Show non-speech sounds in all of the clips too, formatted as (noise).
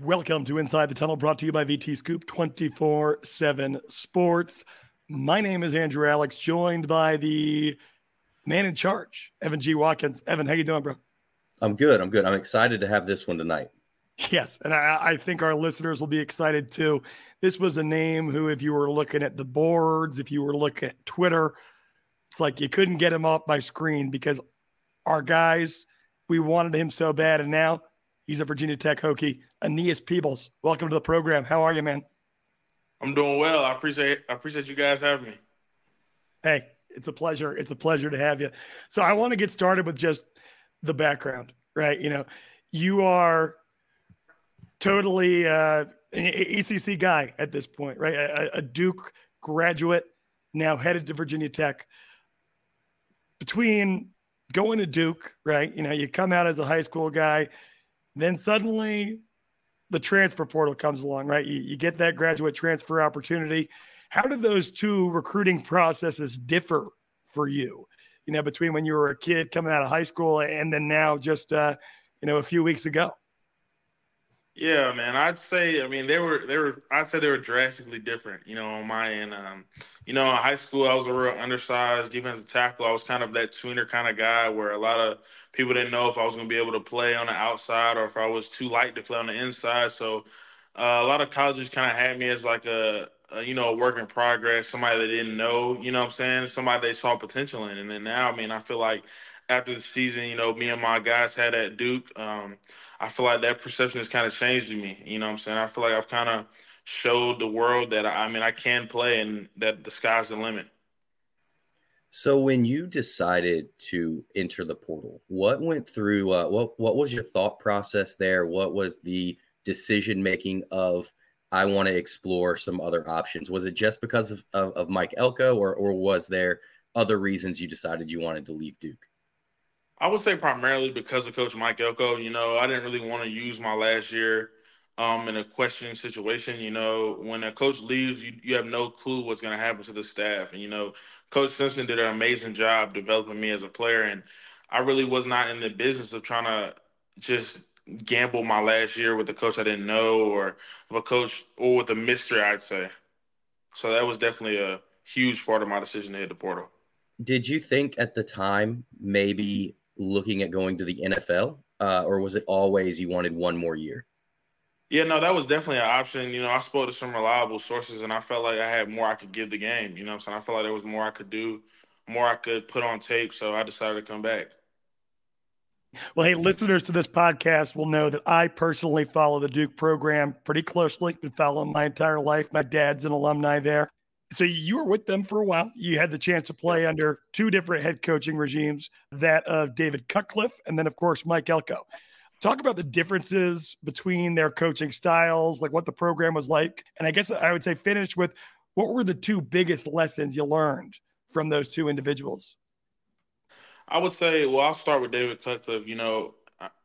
Welcome to Inside the Tunnel, brought to you by VT Scoop 24 7 Sports. My name is Andrew Alix, joined by the man in charge, Evan G. Watkins. Evan, how you doing, bro? I'm good. I'm good. I'm excited to have this one tonight. Yes, and I, I, think our listeners will be excited too. This was a name who, if you were looking at the boards, if you were looking at Twitter, it's like you couldn't get him off my screen because our guys, we wanted him so bad, and now he's a Virginia Tech Hokie. Aeneas Peebles, welcome to the program. How are you, man? I'm doing well. I appreciate I appreciate you guys having me. Hey, it's a pleasure. It's a pleasure to have you. So I want to get started with just the background, right? You know, you are totally uh, an ACC guy at this point, right? A, a Duke graduate, now headed to Virginia Tech. Between going to Duke, right? You know, you come out as a high school guy, then suddenly the transfer portal comes along, right? You, you get that graduate transfer opportunity. How did those two recruiting processes differ for you? You know, between when you were a kid coming out of high school and then now just uh, you know a few weeks ago. Yeah, man. I'd say, I mean, they were, they were, I'd say they were drastically different, you know, on my end. Um, you know, in high school, I was a real undersized defensive tackle. I was kind of that tweener kind of guy where a lot of people didn't know if I was going to be able to play on the outside or if I was too light to play on the inside. So uh, a lot of colleges kind of had me as like a, a, you know, a work in progress, somebody that didn't know, you know what I'm saying? Somebody they saw potential in. And then now, I mean, I feel like after the season, you know, me and my guys had at Duke, um, I feel like that perception has kind of changed to me. You know what I'm saying? I feel like I've kind of showed the world that I mean I can play and that the sky's the limit. So when you decided to enter the portal, what went through? Uh, what what was your thought process there? What was the decision making of I want to explore some other options? Was it just because of, of, of Mike Elko, or or was there other reasons you decided you wanted to leave Duke? I would say primarily because of Coach Mike Elko. You know, I didn't really want to use my last year um, in a questioning situation. You know, when a coach leaves, you, you have no clue what's going to happen to the staff. And, you know, Coach Simpson did an amazing job developing me as a player. And I really was not in the business of trying to just gamble my last year with a coach I didn't know or with a coach or with a mystery, I'd say. So that was definitely a huge part of my decision to hit the portal. Did you think at the time maybe looking at going to the NFL, uh, or was it always you wanted one more year? Yeah, no, that was definitely an option. You know, I spoke to some reliable sources, and I felt like I had more I could give the game. You know, I'm saying I felt like there was more I could do, more I could put on tape. So I decided to come back. Well, hey, listeners to this podcast will know that I personally follow the Duke program pretty closely. Been following my entire life. My dad's an alumni there so you were with them for a while. You had the chance to play under two different head coaching regimes, that of David Cutcliffe and then of course Mike Elko. Talk about the differences between their coaching styles, like what the program was like. And I guess I would say finish with what were the two biggest lessons you learned from those two individuals? I would say, well, I'll start with David Cutcliffe. You know,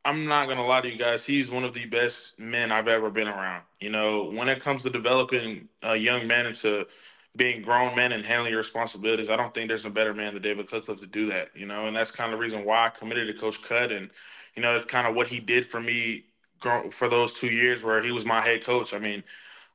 I'm not going to lie to you guys. He's one of the best men I've ever been around. You know, when it comes to developing a young man into being grown men and handling your responsibilities. I don't think there's a better man than David Cutcliffe to do that, you know, and that's kind of the reason why I committed to Coach Cut. And, you know, it's kind of what he did for me for those two years where he was my head coach. I mean,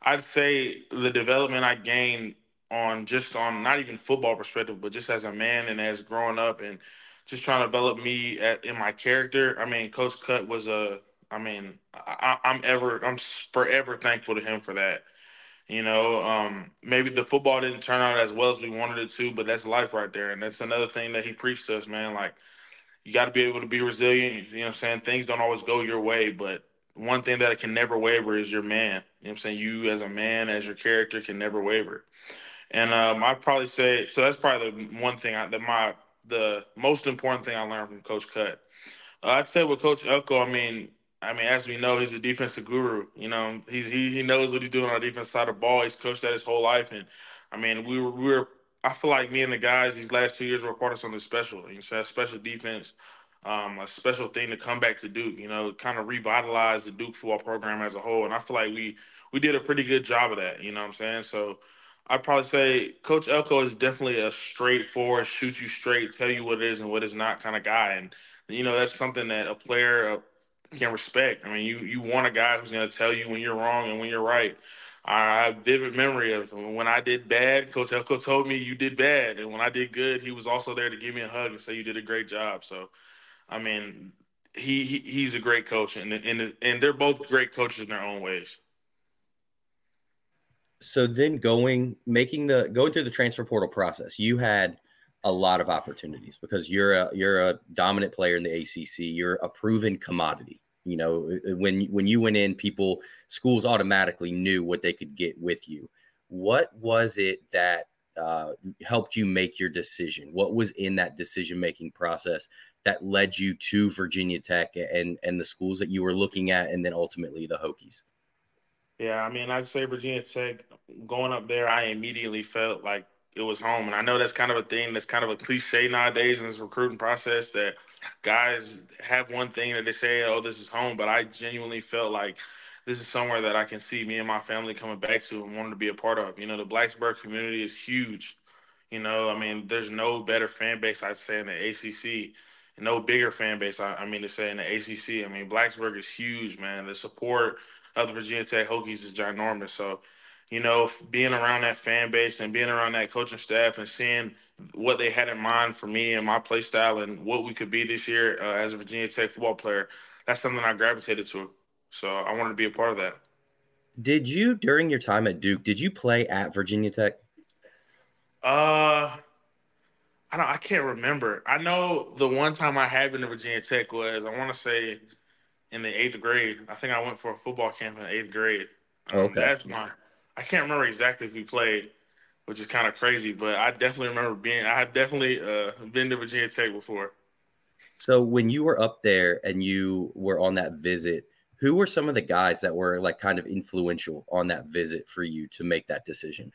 I'd say the development I gained on just on not even football perspective, but just as a man and as growing up and just trying to develop me at, in my character. I mean, Coach Cut was a, I mean, I, I'm ever, I'm forever thankful to him for that. You know, um, maybe the football didn't turn out as well as we wanted it to, but that's life right there. And that's another thing that he preached to us, man. Like, you got to be able to be resilient. You know what I'm saying? Things don't always go your way, but one thing that can never waver is your man. You know what I'm saying? You as a man, as your character, can never waver. And um, I'd probably say so. That's probably the one thing I, that my the most important thing I learned from Coach Cut. Uh, I'd say with Coach Elko, I mean, I mean, as we know, he's a defensive guru. You know, he's he, he knows what he's doing on the defense side of the ball. He's coached that his whole life, and I mean, we were we were. I feel like me and the guys these last two years were part of something special. You know, special defense, um, a special thing to come back to Duke. You know, kind of revitalize the Duke football program as a whole, and I feel like we we did a pretty good job of that. You know what I'm saying? So. I'd probably say Coach Elko is definitely a straightforward, shoot you straight, tell you what it is and what is not kind of guy. And, you know, that's something that a player, can respect. I mean, you you want a guy who's going to tell you when you're wrong and when you're right. I have vivid memory of when I did bad, Coach Elko told me you did bad, and when I did good, he was also there to give me a hug and say you did a great job. So, I mean, he, he he's a great coach, and and and they're both great coaches in their own ways. So then going making the going through the transfer portal process, you had a lot of opportunities because you're a you're a dominant player in the ACC. You're a proven commodity. You know, when when you went in, people schools automatically knew what they could get with you. What was it that uh, helped you make your decision? What was in that decision making process that led you to Virginia Tech and and the schools that you were looking at, and then ultimately the Hokies? Yeah, I mean, I'd say Virginia Tech going up there, I immediately felt like it was home. And I know that's kind of a thing that's kind of a cliche nowadays in this recruiting process that guys have one thing that they say, oh, this is home. But I genuinely felt like this is somewhere that I can see me and my family coming back to and wanting to be a part of. You know, the Blacksburg community is huge. You know, I mean, there's no better fan base, I'd say, in the ACC. No bigger fan base, I, I mean, to say in the ACC. I mean, Blacksburg is huge, man. The support of the Virginia Tech Hokies is ginormous. So, you know, being around that fan base and being around that coaching staff and seeing what they had in mind for me and my play style and what we could be this year uh, as a Virginia Tech football player, that's something I gravitated to. So I wanted to be a part of that. Did you, during your time at Duke, did you play at Virginia Tech? Uh, I don't. I can't remember. I know the one time I had been to Virginia Tech was I want to say in the eighth grade. I think I went for a football camp in eighth grade. Um, okay, that's my I can't remember exactly if we played, which is kind of crazy, but I definitely remember being. I have definitely uh, been to Virginia Tech before. So when you were up there and you were on that visit, who were some of the guys that were like kind of influential on that visit for you to make that decision?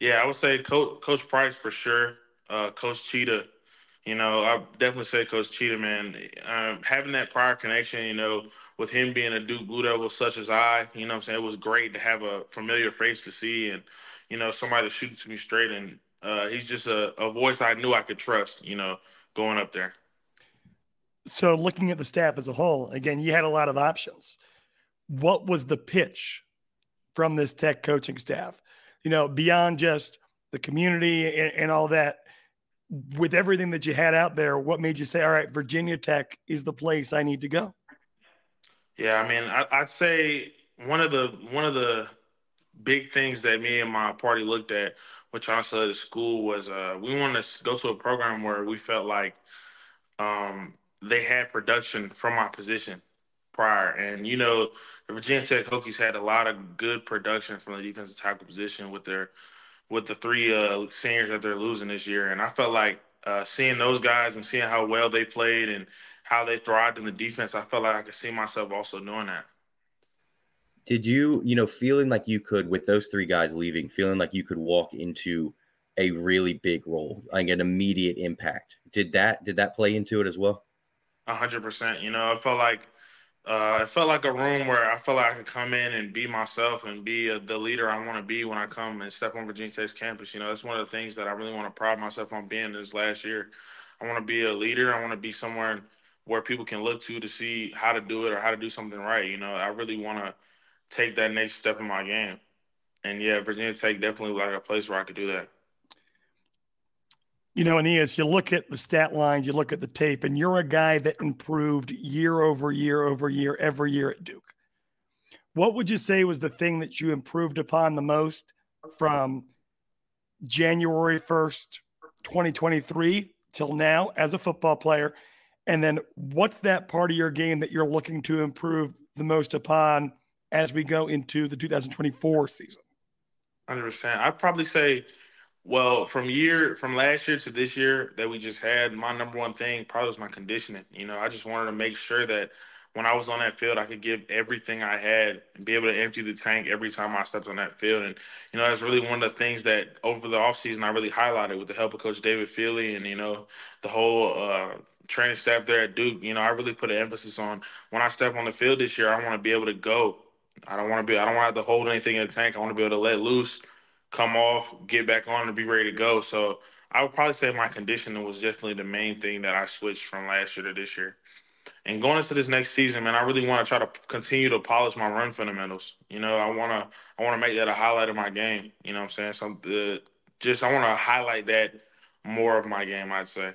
Yeah, I would say Coach, Coach Price for sure. Uh, Coach Cheetah, you know, I definitely say Coach Cheetah, man. Um, having that prior connection, you know, with him being a Duke Blue Devil such as I, you know I'm saying, it was great to have a familiar face to see and, you know, somebody shoots me straight. And uh, he's just a, a voice I knew I could trust, you know, going up there. So looking at the staff as a whole, again, you had a lot of options. What was the pitch from this tech coaching staff? You know, beyond just the community and, and all that, with everything that you had out there, what made you say, all right, Virginia Tech is the place I need to go? Yeah, I mean, I, would say one of the one of the big things that me and my party looked at, which said at school, was uh, we wanted to go to a program where we felt like um, they had production from our position prior. And you know, the Virginia Tech Hokies had a lot of good production from the defensive tackle position with their with the three uh, seniors that they're losing this year. And I felt like uh, seeing those guys and seeing how well they played and how they thrived in the defense, I felt like I could see myself also doing that. Did you, you know, feeling like you could, with those three guys leaving, feeling like you could walk into a really big role, like an immediate impact? Did that did that play into it as well? A hundred percent. You know, I felt like uh, it felt like a room where I felt like I could come in and be myself and be a, the leader I want to be when I come and step on Virginia Tech's campus. You know, that's one of the things that I really want to pride myself on being this last year. I want to be a leader. I want to be somewhere where people can look to to see how to do it or how to do something right. You know, I really want to take that next step in my game. And yeah, Virginia Tech definitely like a place where I could do that. You know, Aeneas, you look at the stat lines, you look at the tape, and you're a guy that improved year over year over year, every year at Duke. What would you say was the thing that you improved upon the most from January 1st, 2023 till now as a football player? And then what's that part of your game that you're looking to improve the most upon as we go into the 2024 season? 100%. I'd probably say, well, from year from last year to this year that we just had, my number one thing probably was my conditioning. You know, I just wanted to make sure that when I was on that field, I could give everything I had and be able to empty the tank every time I stepped on that field. And, you know, that's really one of the things that over the offseason I really highlighted with the help of Coach David Feely and, you know, the whole uh, training staff there at Duke, you know, I really put an emphasis on when I step on the field this year, I want to be able to go. I don't want to be, I don't want to have to hold anything in the tank. I want to be able to let loose, come off, get back on, and be ready to go. So I would probably say my conditioning was definitely the main thing that I switched from last year to this year. And going into this next season, man, I really want to try to continue to polish my run fundamentals. You know, I want to I want to make that a highlight of my game. You know what I'm saying? So the, just I want to highlight that more of my game, I'd say.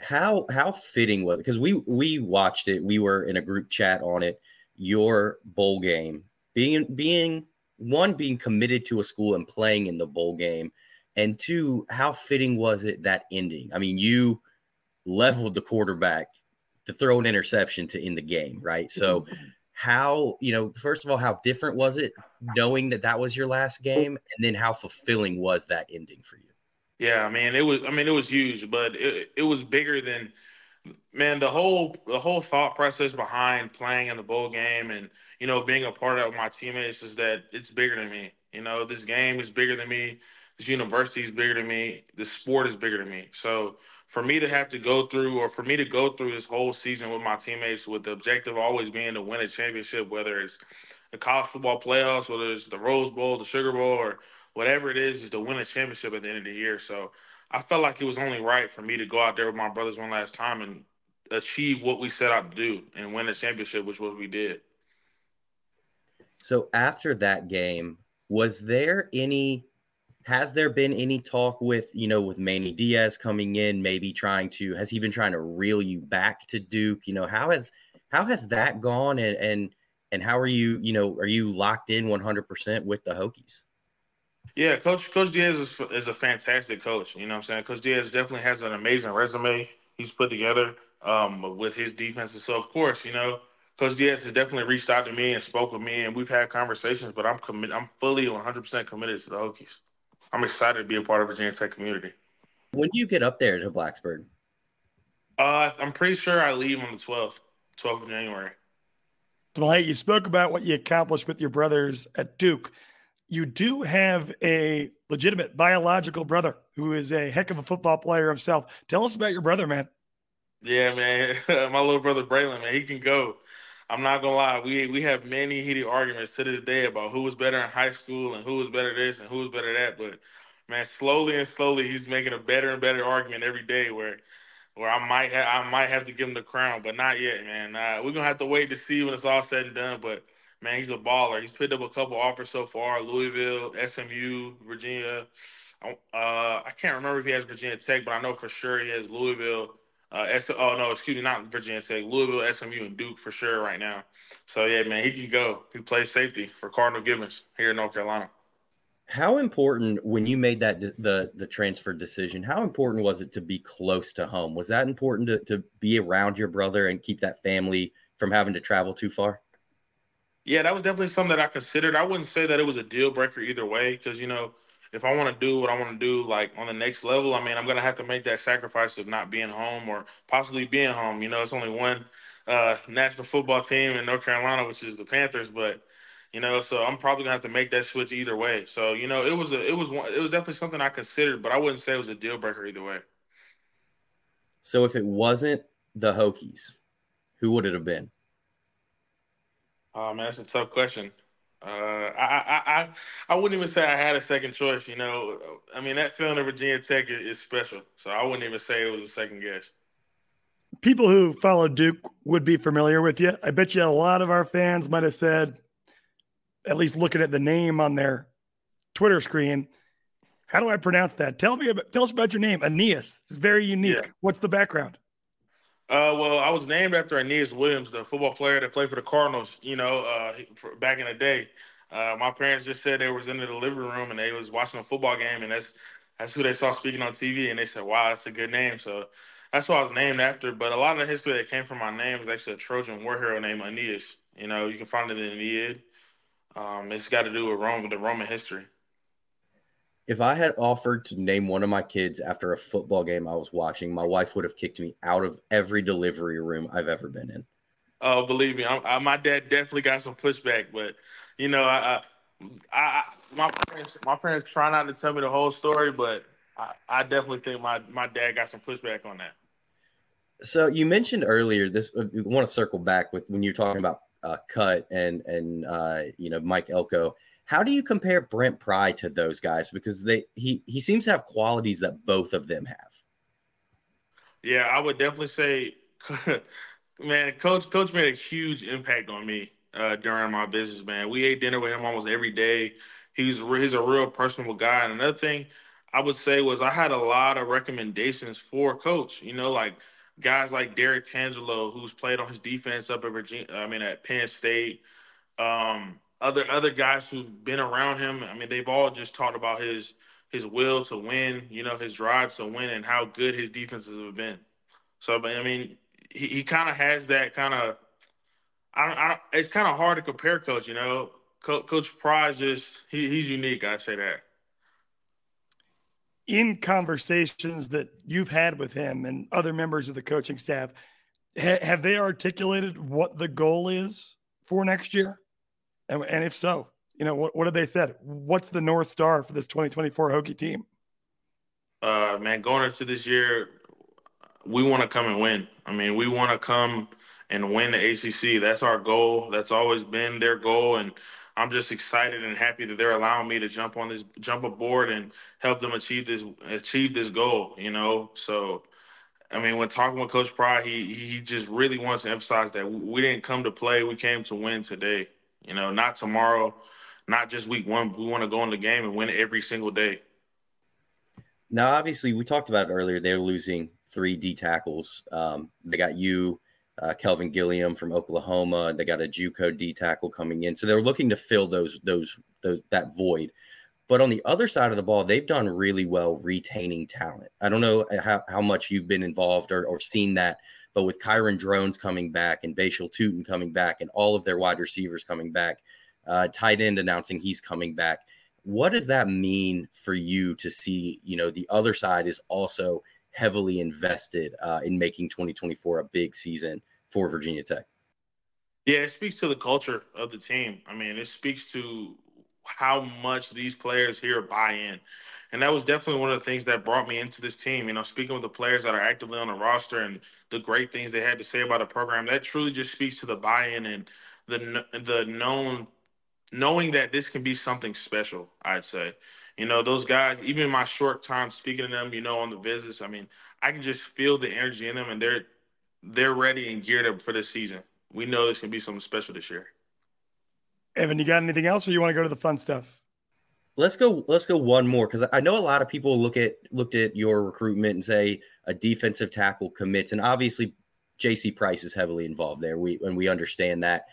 How how fitting was it? Because we we watched it. We were in a group chat on it. Your bowl game being being one being committed to a school and playing in the bowl game, and two, how fitting was it that ending? I mean, you leveled the quarterback to throw an interception to end the game, right? So, (laughs) how you know, first of all, how different was it knowing that that was your last game, and then how fulfilling was that ending for you? Yeah, man, it was. I mean, it was huge, but it, it was bigger than man. The whole the whole thought process behind playing in the bowl game and you know being a part of my teammates is that it's bigger than me. You know, this game is bigger than me. This university is bigger than me. This sport is bigger than me. So for me to have to go through, or for me to go through this whole season with my teammates, with the objective always being to win a championship, whether it's the college football playoffs, whether it's the Rose Bowl, the Sugar Bowl, or whatever it is, is to win a championship at the end of the year. So I felt like it was only right for me to go out there with my brothers one last time and achieve what we set out to do and win a championship, which was what we did. So after that game, was there any has there been any talk with you know with Manny Diaz coming in, maybe trying to has he been trying to reel you back to Duke? You know how has how has that gone and and and how are you you know are you locked in one hundred percent with the Hokies? Yeah, Coach Coach Diaz is, is a fantastic coach. You know what I'm saying? Coach Diaz definitely has an amazing resume he's put together um, with his defenses. So of course, you know, Coach Diaz has definitely reached out to me and spoke with me, and we've had conversations. But I'm committed. I'm fully 100 percent committed to the Hokies. I'm excited to be a part of Virginia Tech community. When do you get up there to Blacksburg? Uh, I'm pretty sure I leave on the 12th, 12th of January. Well, hey, you spoke about what you accomplished with your brothers at Duke. You do have a legitimate biological brother who is a heck of a football player himself. Tell us about your brother, man. Yeah, man. (laughs) My little brother Braylon, man, he can go. I'm not gonna lie, we we have many heated arguments to this day about who was better in high school and who was better this and who was better that. But man, slowly and slowly, he's making a better and better argument every day. Where where I might have I might have to give him the crown, but not yet, man. Uh, we're gonna have to wait to see when it's all said and done. But man, he's a baller. He's picked up a couple offers so far: Louisville, SMU, Virginia. Uh, I can't remember if he has Virginia Tech, but I know for sure he has Louisville uh, S- oh no, excuse me, not Virginia Tech, Louisville, SMU, and Duke for sure right now. So yeah, man, he can go. He plays safety for Cardinal Gibbons here in North Carolina. How important when you made that the the transfer decision? How important was it to be close to home? Was that important to, to be around your brother and keep that family from having to travel too far? Yeah, that was definitely something that I considered. I wouldn't say that it was a deal breaker either way because you know if I want to do what I want to do, like on the next level, I mean, I'm gonna have to make that sacrifice of not being home or possibly being home. You know, it's only one uh, national football team in North Carolina, which is the Panthers, but you know, so I'm probably gonna have to make that switch either way. So you know, it was a, it was one, it was definitely something I considered, but I wouldn't say it was a deal breaker either way. So if it wasn't the Hokies, who would it have been? Oh man, that's a tough question. Uh, I, I, I, I wouldn't even say I had a second choice. You know, I mean that feeling of Virginia Tech is, is special, so I wouldn't even say it was a second guess. People who follow Duke would be familiar with you. I bet you a lot of our fans might have said, at least looking at the name on their Twitter screen, how do I pronounce that? Tell me about, tell us about your name, Aeneas. It's very unique. Yeah. What's the background? Uh, well, I was named after Aeneas Williams, the football player that played for the Cardinals. You know, uh, back in the day, uh, my parents just said they was in the living room and they was watching a football game, and that's that's who they saw speaking on TV, and they said, "Wow, that's a good name." So that's what I was named after. But a lot of the history that came from my name is actually a Trojan war hero named Aeneas. You know, you can find it in the Aeneid. Um, it's got to do with Rome, the Roman history if I had offered to name one of my kids after a football game I was watching, my wife would have kicked me out of every delivery room I've ever been in. Oh, believe me, I, my dad definitely got some pushback, but you know, I, I, I, my parents, my parents try not to tell me the whole story, but I, I definitely think my my dad got some pushback on that. So you mentioned earlier this. We want to circle back with when you're talking about uh, cut and and uh, you know Mike Elko how do you compare Brent Pry to those guys? Because they he he seems to have qualities that both of them have. Yeah, I would definitely say (laughs) man, coach coach made a huge impact on me uh, during my business. Man, we ate dinner with him almost every day. He's he's a real personable guy. And another thing I would say was I had a lot of recommendations for coach. You know, like guys like Derek Tangelo, who's played on his defense up at Virginia. I mean, at Penn State. Um, other other guys who've been around him. I mean, they've all just talked about his his will to win. You know, his drive to win, and how good his defenses have been. So, but I mean, he, he kind of has that kind of. I don't, I don't. It's kind of hard to compare, coach. You know, Co- Coach Pry just he, he's unique. I say that. In conversations that you've had with him and other members of the coaching staff, ha- have they articulated what the goal is for next year? And, and if so, you know, what, what have they said? What's the North Star for this 2024 Hokie team? Uh, man, going into this year, we want to come and win. I mean, we want to come and win the ACC. That's our goal. That's always been their goal. And I'm just excited and happy that they're allowing me to jump on this, jump aboard and help them achieve this, achieve this goal, you know? So, I mean, when talking with Coach Pry, he he just really wants to emphasize that we didn't come to play; we came to win today. You know, not tomorrow, not just week one. We want to go in the game and win every single day. Now, obviously, we talked about it earlier. They're losing three D tackles. Um, they got you, uh, Kelvin Gilliam from Oklahoma. They got a JUCO D tackle coming in, so they're looking to fill those those those that void. But on the other side of the ball, they've done really well retaining talent. I don't know how, how much you've been involved or, or seen that but with Kyron Drones coming back and Bhayshul Tuten coming back and all of their wide receivers coming back, uh, tight end announcing he's coming back. What does that mean for you to see? You know, the other side is also heavily invested uh, in making 2024 a big season for Virginia Tech. Yeah, it speaks to the culture of the team. I mean, it speaks to how much these players here buy in. And that was definitely one of the things that brought me into this team. You know, speaking with the players that are actively on the roster and the great things they had to say about the program, that truly just speaks to the buy-in and the the known knowing that this can be something special. I'd say, you know, those guys. Even in my short time speaking to them, you know, on the visits, I mean, I can just feel the energy in them, and they're they're ready and geared up for this season. We know this can be something special this year. Evan, you got anything else, or you want to go to the fun stuff? Let's go. Let's go one more because I know a lot of people look at looked at your recruitment and say a defensive tackle commits, and obviously J.C. Price is heavily involved there. We and we understand that,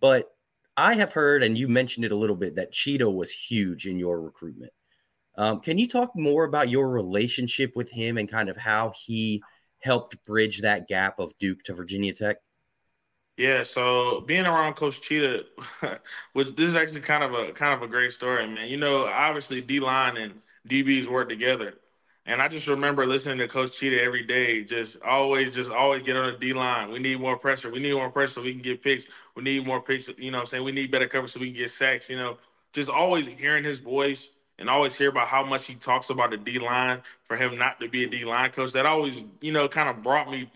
but I have heard, and you mentioned it a little bit, that Cheetah was huge in your recruitment. Um, can you talk more about your relationship with him and kind of how he helped bridge that gap of Duke to Virginia Tech? Yeah, so being around Coach Cheetah, (laughs) which this is actually kind of a kind of a great story, man. You know, obviously D line and DBs work together, and I just remember listening to Coach Cheetah every day, just always, just always get on the D line. We need more pressure. We need more pressure so we can get picks. We need more picks. You know, what I'm saying we need better coverage so we can get sacks. You know, just always hearing his voice and always hear about how much he talks about the D line for him not to be a D line coach. That always, you know, kind of brought me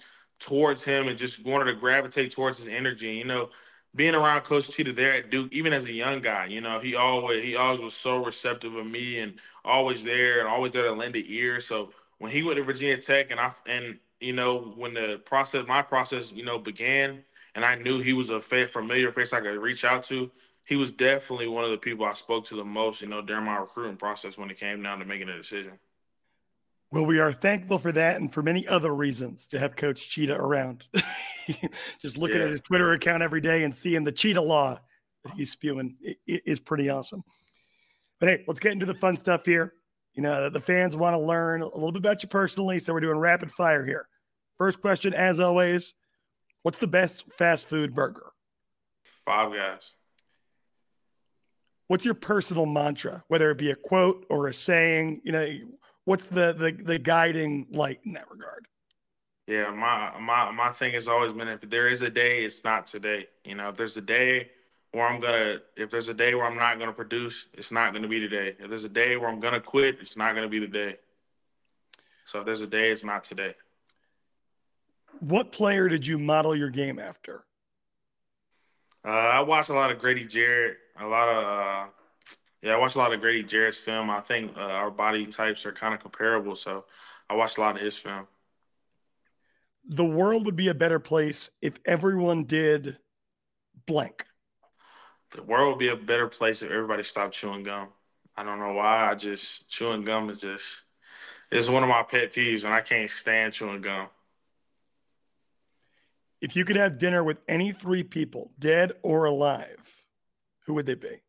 towards him and just wanted to gravitate towards his energy. You know, being around Coach Cheetah there at Duke, even as a young guy, you know, he always he always was so receptive of me and always there and always there to lend an ear. So when he went to Virginia Tech and I and you know when the process my process you know began and I knew he was a familiar face I could reach out to. He was definitely one of the people I spoke to the most, you know, during my recruiting process when it came down to making a decision. Well, we are thankful for that and for many other reasons to have Coach Cheetah around. (laughs) Just looking yeah. at his Twitter account every day and seeing the Cheetah law that he's spewing is pretty awesome. But hey, let's get into the fun stuff here. You know, the fans want to learn a little bit about you personally, so we're doing rapid fire here. First question, as always, what's the best fast food burger? Five guys. What's your personal mantra, whether it be a quote or a saying? You know, what's the the the guiding light in that regard? Yeah, my my my thing has always been if there is a day, it's not today. You know, if there's a day where I'm gonna if there's a day where I'm not gonna produce, it's not gonna be today. If there's a day where I'm gonna quit, it's not gonna be the day. So if there's a day, it's not today. What player did you model your game after? Uh, I watched a lot of Grady Jarrett, a lot of uh, yeah, I watched a lot of Grady Jarrett's film. I think uh, our body types are kind of comparable, so I watched a lot of his film. the world would be a better place if everyone did blank. The world would be a better place if everybody stopped chewing gum. I don't know why. I just chewing gum is just it's one of my pet peeves, and I can't stand chewing gum. If you could have dinner with any three people, dead or alive, who would they be?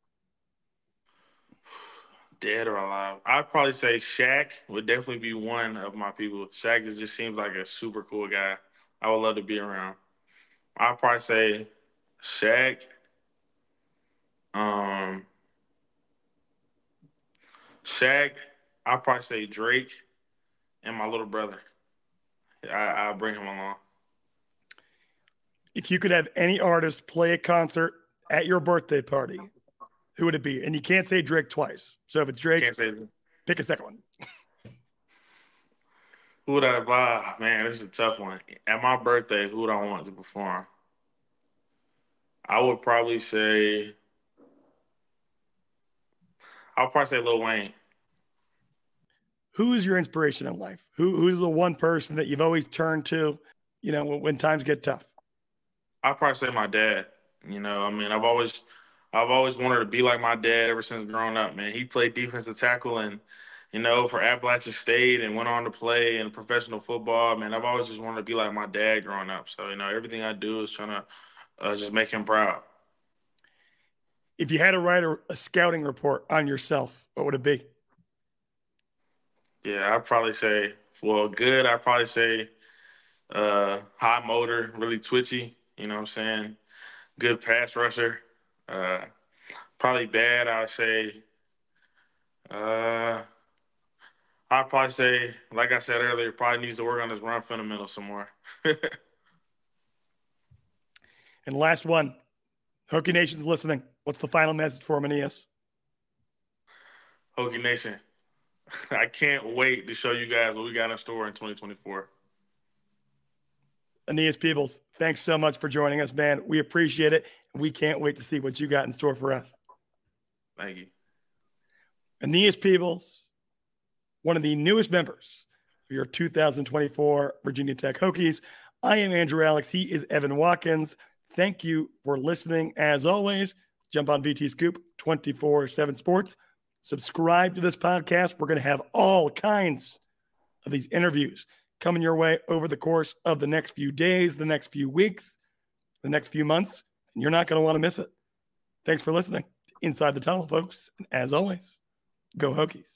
Dead or alive? I'd probably say Shaq would definitely be one of my people. Shaq is, just seems like a super cool guy. I would love to be around. I'd probably say Shaq. Um, Shaq. I'd probably say Drake and my little brother. I, I'll bring him along. If you could have any artist play a concert at your birthday party, who would it be? And you can't say Drake twice. So if it's Drake, pick a second one. who would I buy? Man, this is a tough one. At my birthday, who would I want to perform? I would probably say. I'll probably say Lil Wayne. Who is your inspiration in life? Who who's the one person that you've always turned to, you know, when, when times get tough? I'll probably say my dad. You know, I mean, I've always, I've always wanted to be like my dad ever since growing up. Man, he played defensive tackle and, you know, for Appalachian State and went on to play in professional football. Man, I've always just wanted to be like my dad growing up. So you know, everything I do is trying to uh, just make him proud. If you had to write a, a scouting report on yourself, what would it be? Yeah, I'd probably say, well, good. I'd probably say uh, high motor, really twitchy. You know what I'm saying? Good pass rusher. Uh, probably bad. I'd say. Uh, I'd probably say, like I said earlier, probably needs to work on his run fundamental some more. (laughs) And last one, Hokie Nation's listening. What's the final message for him, Aeneas? Hokie Nation, (laughs) I can't wait to show you guys what we got in store in 2024. Aeneas Peebles, thanks so much for joining us, man. We appreciate it. We can't wait to see what you got in store for us. Thank you. Aeneas Peebles, one of the newest members of your 2024 Virginia Tech Hokies. I am Andrew Alix. He is Evan Watkins. Thank you for listening. As always, jump on VT Scoop 24 7 Sports. Subscribe to this podcast. We're going to have all kinds of these interviews coming your way over the course of the next few days, the next few weeks, the next few months. And you're not going to want to miss it. Thanks for listening. Inside the Tunnel, folks. And as always, go Hokies.